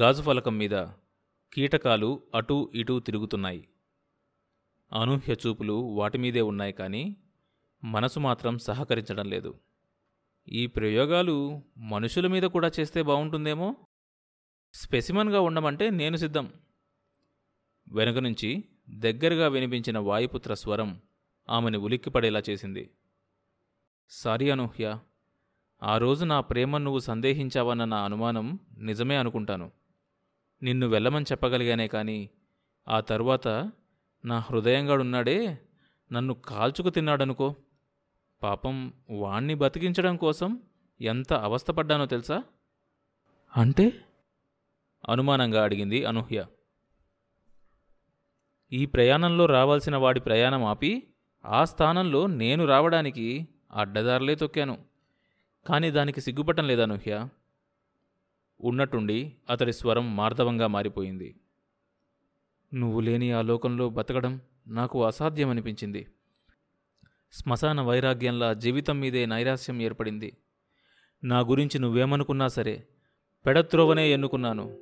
గాజు ఫలకం మీద కీటకాలు అటూ ఇటూ తిరుగుతున్నాయి. అనూహ్య చూపులు వాటిమీదే ఉన్నాయి కానీ మనసు మాత్రం సహకరించడం లేదు. ఈ ప్రయోగాలు మనుషుల మీద కూడా చేస్తే బాగుంటుందేమో? స్పెసిమన్గా ఉండమంటే నేను సిద్ధం. వెనుక నుంచి దగ్గరగా వినిపించిన వాయుపుత్ర స్వరం ఆమెను ఉలిక్కిపడేలా చేసింది. సారీ అనూహ్య ఆ రోజు నా ప్రేమ నువ్వు సందేహించావన్న నా అనుమానం నిజమే అనుకుంటాను. నిన్ను వెళ్ళమని చెప్పగలిగానే కానీ ఆ తరువాత నా హృదయంగాడున్నాడే నన్ను కాల్చుకు తిన్నాడనుకో. పాపం వాణ్ణి బతికించడం కోసం ఎంత అవస్థపడ్డానో తెలుసా? అంటే? అనుమానంగా అడిగింది అనూహ్య. ఈ ప్రయాణంలో రావాల్సిన వాడి ప్రయాణం ఆపి ఆ స్థానంలో నేను రావడానికి అడ్డదారులే తొక్కాను. కానీ దానికి సిగ్గుపట్టం లేదా అనూహ్య. ఉన్నట్టుండి అతడి స్వరం మార్దవంగా మారిపోయింది. నువ్వు లేని ఆ లోకంలో బతకడం నాకు అసాధ్యమనిపించింది. శ్మశాన వైరాగ్యంలా జీవితం మీదే నైరాస్యం ఏర్పడింది. నా గురించి నువ్వేమనుకున్నా సరే పెడత్రోవనే ఎన్నుకున్నాను.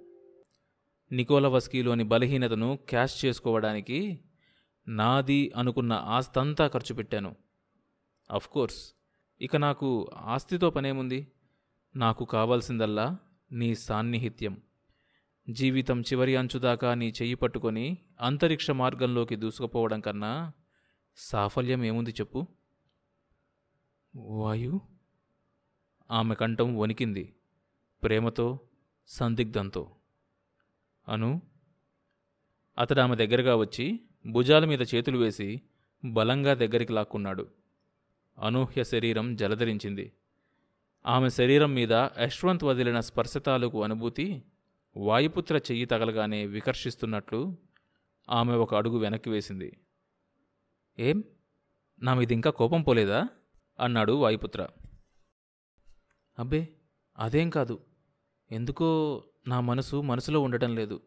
నికోలవస్కీలోని బలహీనతను క్యాష్ చేసుకోవడానికి నాది అనుకున్న ఆస్తంతా ఖర్చు పెట్టాను. అఫ్కోర్స్ ఇక నాకు ఆస్తితో పనేముంది? నాకు కావాల్సిందల్లా నీ సాన్నిహిత్యం. జీవితం చివరి అంచుదాకా నీ చెయ్యి పట్టుకొని అంతరిక్ష మార్గంలోకి దూసుకుపోవడం కన్నా సాఫల్యం ఏముంది చెప్పు. వాయు? ఆమె కంఠం వణికింది ప్రేమతో సందిగ్ధంతో. అను? అతడు ఆమె దగ్గరగా వచ్చి భుజాల మీద చేతులు వేసి బలంగా దగ్గరికి లాక్కున్నాడు. అనూహ్య శరీరం జలధరించింది. ఆమె శరీరం మీద యశ్వంత్ వదిలిన స్పర్శ తాలూకు అనుభూతి వాయుపుత్ర చెయ్యి తగలగానే వికర్షిస్తున్నట్లు ఆమె ఒక అడుగు వెనక్కి వేసింది. ఏం? నా మీద ఇంకా కోపం పోలేదా? అన్నాడు వాయుపుత్ర. అబ్బే అదేం కాదు. ఎందుకో నా మనసు మనసులో ఉండటం లేదు.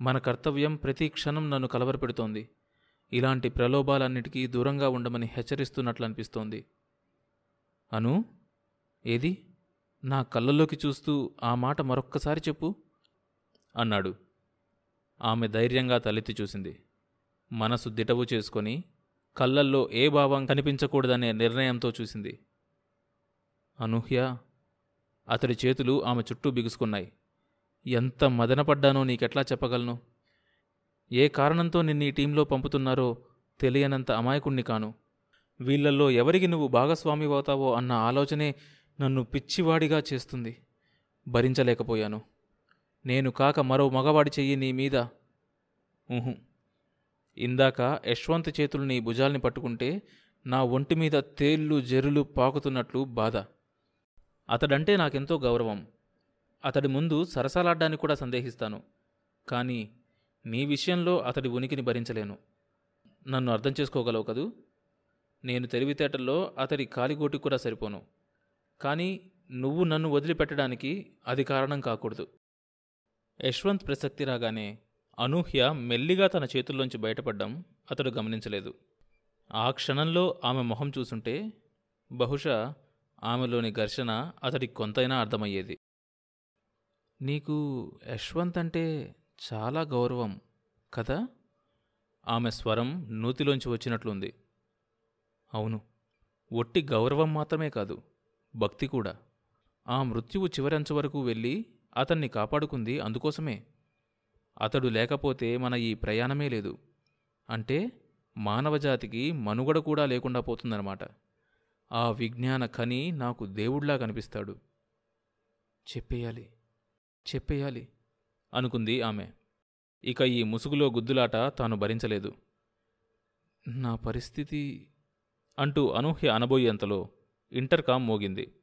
మన కర్తవ్యం ప్రతి క్షణం నన్ను కలవరపెడుతోంది. ఇలాంటి ప్రలోభాలన్నిటికీ దూరంగా ఉండమని హెచ్చరిస్తున్నట్లు అనిపిస్తోంది అను? ఏది? నా కళ్ళల్లోకి చూస్తూ ఆ మాట మరొక్కసారి చెప్పు అన్నాడు. ఆమె ధైర్యంగా తలెత్తి చూసింది. మనసు దిటవు చేసుకొని కళ్ళల్లో ఏ భావం కనిపించకూడదనే నిర్ణయంతో చూసింది. అనూహ్య అతడి చేతులు ఆమె చుట్టూ బిగుసుకున్నాయి. ఎంత మదనపడ్డానో నీకెట్లా చెప్పగలను? ఏ కారణంతో నిన్ను ఈ టీంలో పంపుతున్నారో తెలియనంత అమాయకుణ్ణి కాను. వీళ్ళల్లో ఎవరికి నువ్వు భాగస్వామి అవుతావో అన్న ఆలోచనే నన్ను పిచ్చివాడిగా చేస్తుంది. భరించలేకపోయాను. నేను కాక మరో మగవాడి చెయ్యి నీ మీద. ఊహు ఇందాక యశ్వంత్ చేతులు నీ భుజాల్ని పట్టుకుంటే నా ఒంటి మీద తేళ్ళు జెరులు పాకుతున్నట్లు బాధ. అతడంటే నాకెంతో గౌరవం. అతడి ముందు సరసాలాడ్డానికి కూడా సందేహిస్తాను. కానీ నీ విషయంలో అతడి ఉనికిని భరించలేను. నన్ను అర్థం చేసుకోగలవు కదూ? నేను తెలివితేటల్లో అతడి కాలిగోటికి కూడా సరిపోను. కానీ నువ్వు నన్ను వదిలిపెట్టడానికి అది కారణం కాకూడదు. యశ్వంత్ ప్రసక్తి రాగానే అనూహ్య మెల్లిగా తన చేతుల్లోంచి బయటపడ్డం అతడు గమనించలేదు. ఆ క్షణంలో ఆమె మొహం చూసుంటే బహుశా ఆమెలోని ఘర్షణ అతడికి కొంతైనా అర్థమయ్యేది. నీకు యశ్వంత్ అంటే చాలా గౌరవం కదా? ఆమె స్వరం నూతిలోంచి వచ్చినట్లుంది. అవును ఒట్టి గౌరవం మాత్రమే కాదు. భక్తి కూడా. ఆ మృత్యువు చివరంచ వరకు వెళ్ళి అతన్ని కాపాడుకుంది అందుకోసమే. అతడు లేకపోతే మన ఈ ప్రయాణమే లేదు. అంటే మానవజాతికి మనుగడ కూడా లేకుండా పోతుందన్నమాట. ఆ విజ్ఞాన ఖని నాకు దేవుడ్లా కనిపిస్తాడు. చెప్పేయాలి చెప్పేయాలి అనుకుంది ఆమె. ఇక ఈ ముసుగులో గుద్దులాట తాను భరించలేదు. నా పరిస్థితి అంటూ అనూహ్య అనబోయేంతలో ఇంటర్కామ్ మోగింది.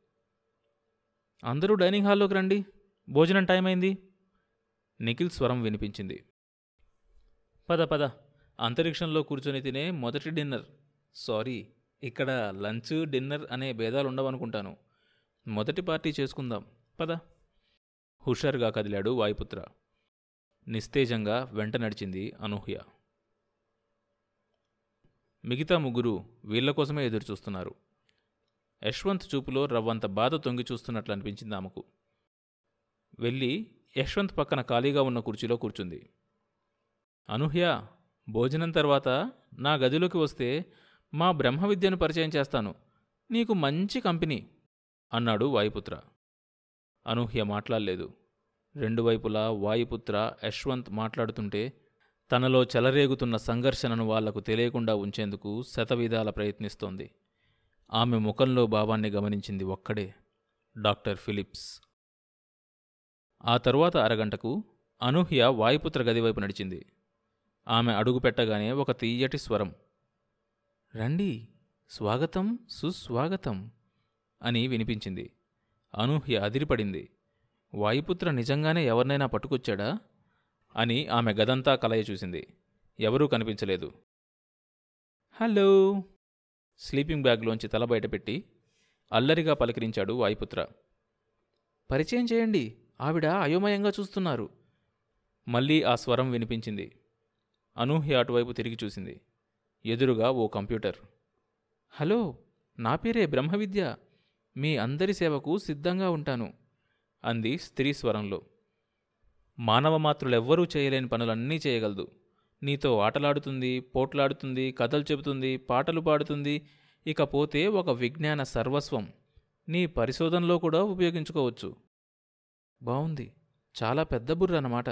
అందరూ డైనింగ్ హాల్లోకి రండి. భోజనం టైం అయింది నిఖిల్ స్వరం వినిపించింది. పద పద. అంతరిక్షంలో కూర్చొని తినే మొదటి డిన్నర్. సారీ ఇక్కడ లంచ్ డిన్నర్ అనే భేదాలు ఉండవనుకుంటాను. మొదటి పార్టీ చేసుకుందాం. పద. హుషారుగా కదిలాడు వాయుపుత్ర. నిస్తేజంగా వెంట నడిచింది అనూహ్య. మిగతా ముగ్గురు వీళ్ళ కోసమే ఎదురుచూస్తున్నారు. యశ్వంత్ చూపులో రవ్వంత బాధ తొంగి చూస్తున్నట్లు అనిపించింది ఆమెకు. వెళ్ళి యశ్వంత్ పక్కన ఖాళీగా ఉన్న కుర్చీలో కూర్చుంది. అనూహ్య భోజనం తర్వాత నా గదిలోకి వస్తే మా బ్రహ్మ విద్యను పరిచయం చేస్తాను. నీకు మంచి కంపెనీ అన్నాడు వాయుపుత్ర. అనూహ్య మాట్లాడలేదు. రెండు వైపులా వాయుపుత్ర యశ్వంత్ మాట్లాడుతుంటే తనలో చెలరేగుతున్న సంఘర్షణను వాళ్ళకు తెలియకుండా ఉంచేందుకు శతవిధాల ప్రయత్నిస్తోంది. ఆమె ముఖంలో భావాన్ని గమనించింది ఒక్కడే డాక్టర్ ఫిలిప్స్. ఆ తరువాత అరగంటకు అనూహ్య వాయుపుత్ర గదివైపు నడిచింది. ఆమె అడుగు పెట్టగానే ఒక తీయటి స్వరం రండి స్వాగతం సుస్వాగతం అని వినిపించింది. అనూహ్య అదిరిపడింది వాయుపుత్ర నిజంగానే ఎవరినైనా పట్టుకొచ్చాడా? అని ఆమె గదంతా కలయ చూసింది ఎవరూ కనిపించలేదు. హలో స్లీపింగ్ బ్యాగ్లోంచి తల బయటపెట్టి అల్లరిగా పలకరించాడు వాయుపుత్ర. పరిచయం చేయండి ఆవిడ అయోమయంగా చూస్తున్నారు. మళ్ళీ ఆ స్వరం వినిపించింది. అనూహ్య అటువైపు తిరిగి చూసింది. ఎదురుగా ఓ కంప్యూటర్. హలో నా పేరే బ్రహ్మవిద్య. మీ అందరి సేవకు సిద్ధంగా ఉంటాను అంది స్త్రీ స్వరంలో. మానవ మాతృలెవ్వరూ చేయలేని పనులన్నీ చేయగలదు. నీతో ఆటలాడుతుంది పోట్లాడుతుంది కథలు చెబుతుంది పాటలు పాడుతుంది. ఇకపోతే ఒక విజ్ఞాన సర్వస్వం నీ పరిశోధనలో కూడా ఉపయోగించుకోవచ్చు. బావుంది. చాలా పెద్ద బుర్ర అన్నమాట.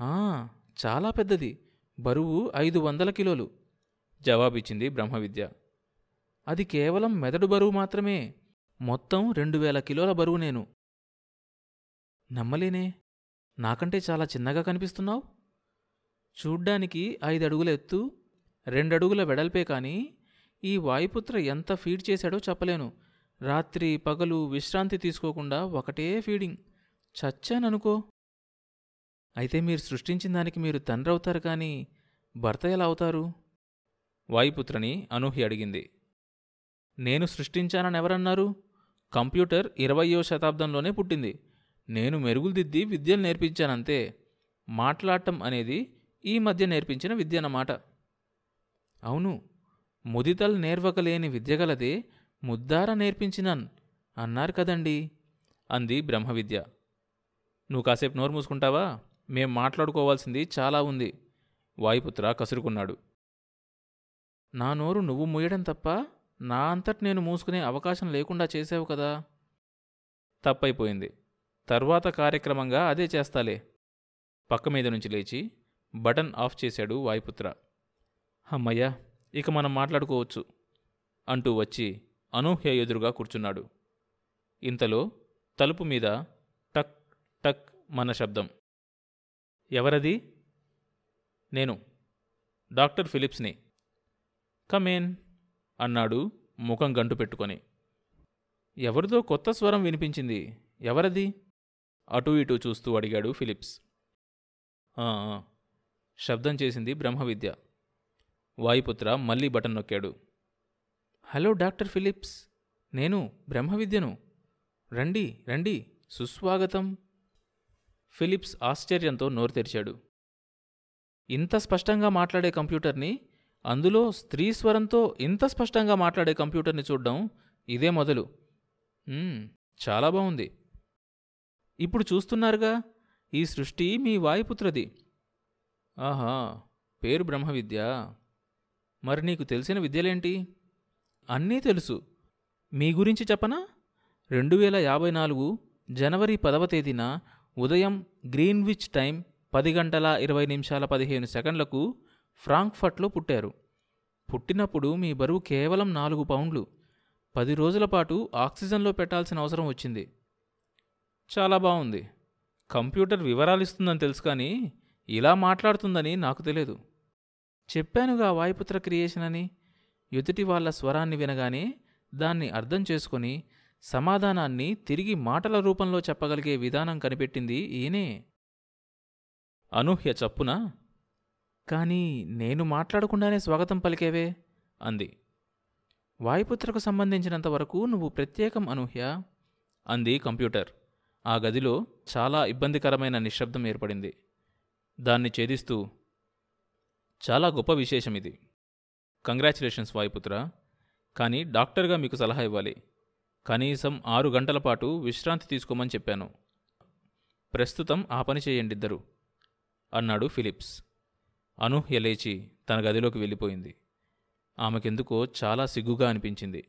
"ఆ, చాలా పెద్దది. బరువు ఐదు వందల కిలోలు. జవాబిచ్చింది బ్రహ్మవిద్య. అది కేవలం మెదడు బరువు మాత్రమే. మొత్తం రెండు వేల కిలోల బరువు నేను. నమ్మలేనే. నాకంటే చాలా చిన్నగా కనిపిస్తున్నావు? చూడ్డానికి ఐదు అడుగుల ఎత్తు రెండడుగుల వెడల్పే కానీ ఈ వాయుపుత్ర ఎంత ఫీడ్ చేశాడో చెప్పలేను. రాత్రి పగలు విశ్రాంతి తీసుకోకుండా ఒకటే ఫీడింగ్. చచ్చాననుకో. అయితే మీరు సృష్టించిన దానికి మీరు తండ్రి అవుతారు కానీ భర్త ఎలా అవుతారు? వాయుపుత్రని అనూహ్య అడిగింది. నేను సృష్టించానని ఎవరన్నారు? కంప్యూటర్ ఇరవయో శతాబ్దంలోనే పుట్టింది. నేను మెరుగులు దిద్ది విద్యలు నేర్పించానంతే. మాట్లాడటం అనేది ఈ మధ్య నేర్పించిన విద్య అన్నమాట. అవును ముదితల్ నేర్వకలేని విద్యగలదే ముద్దార నేర్పించినన్ అన్నారు కదండి. అంది బ్రహ్మవిద్య. నువ్వు కాసేపు నోరు మూసుకుంటావా? మేం మాట్లాడుకోవాల్సింది చాలా ఉంది. వాయుపుత్ర కసురుకున్నాడు. నా నోరు నువ్వు మూయడం తప్ప నా అంతటి నేను మూసుకునే అవకాశం లేకుండా చేసావు కదా. తప్పైపోయింది. తర్వాత కార్యక్రమంగా అదే చేస్తాలే. పక్క మీద నుంచి లేచి బటన్ ఆఫ్ చేశాడు వాయుపుత్ర. అమ్మయ్యా ఇక మనం మాట్లాడుకోవచ్చు అంటూ వచ్చి అనూహ్య ఎదురుగా కూర్చున్నాడు. ఇంతలో తలుపు మీద టక్ టక్ మన శబ్దం. ఎవరది? నేను డాక్టర్ ఫిలిప్స్ని. కమేన్ అన్నాడు ముఖం గంటు పెట్టుకొని. ఎవరిదో కొత్త స్వరం వినిపించింది. ఎవరది? అటూ ఇటూ చూస్తూ అడిగాడు ఫిలిప్స్. శబ్దం చేసింది బ్రహ్మవిద్య. వాయుపుత్ర మళ్ళీ బటన్ నొక్కాడు. Hello doctor Philips. నేను బ్రహ్మవిద్యను. రండి రండి. సుస్వాగతం. ఫిలిప్స్ ఆశ్చర్యంతో నోరు తెరిచాడు. ఇంత స్పష్టంగా మాట్లాడే కంప్యూటర్ని అందులో స్త్రీ స్వరంతో ఇంత స్పష్టంగా మాట్లాడే కంప్యూటర్ని చూడడం ఇదే మొదలు. చాలా బాగుంది ఇప్పుడు చూస్తున్నారుగా ఈ సృష్టి మీ వాయుపుత్రది. ఆహా పేరు బ్రహ్మవిద్య మరి నీకు తెలిసిన విద్యలేంటి? అన్నీ తెలుసు. మీ గురించి చెప్పనా? రెండు వేల యాభై నాలుగు జనవరి పదవ తేదీన ఉదయం గ్రీన్విచ్ టైం పది గంటల ఇరవై నిమిషాల పదిహేను సెకండ్లకు ఫ్రాంక్ఫర్ట్లో పుట్టారు. పుట్టినప్పుడు మీ బరువు కేవలం నాలుగు పౌండ్లు. పది రోజుల పాటు ఆక్సిజన్లో పెట్టాల్సిన అవసరం వచ్చింది. చాలా బాగుంది కంప్యూటర్ వివరాలు ఇస్తుందని తెలుసు కానీ ఇలా మాట్లాడుతుందని నాకు తెలియదు చెప్పానుగా వాయుపుత్ర క్రియేషన్ అని ఎదుటి వాళ్ళ స్వరాన్ని వినగానే దాన్ని అర్థం చేసుకొని సమాధానాన్ని తిరిగి మాటల రూపంలో చెప్పగలిగే విధానం కనిపెట్టింది ఈయనే. అనూహ్య చప్పునా కానీ నేను మాట్లాడకుండానే స్వాగతం పలికేవే? అంది. వాయుపుత్రకు సంబంధించినంత వరకు నువ్వు ప్రత్యేకం అనూహ్య అంది కంప్యూటర్. ఆ గదిలో చాలా ఇబ్బందికరమైన నిశ్శబ్దం ఏర్పడింది. దాన్ని ఛేదిస్తూ చాలా గొప్ప విశేషం ఇది. కంగ్రాచులేషన్స్ వాయుపుత్ర. కానీ డాక్టర్గా మీకు సలహా ఇవ్వాలి. కనీసం ఆరు గంటల పాటు విశ్రాంతి తీసుకోమని చెప్పాను. ప్రస్తుతం ఆ పని చేయండి ఇద్దరు అన్నాడు ఫిలిప్స్. అనూహ్య లేచి తన గదిలోకి వెళ్ళిపోయింది. ఆమెకెందుకో చాలా సిగ్గుగా అనిపించింది.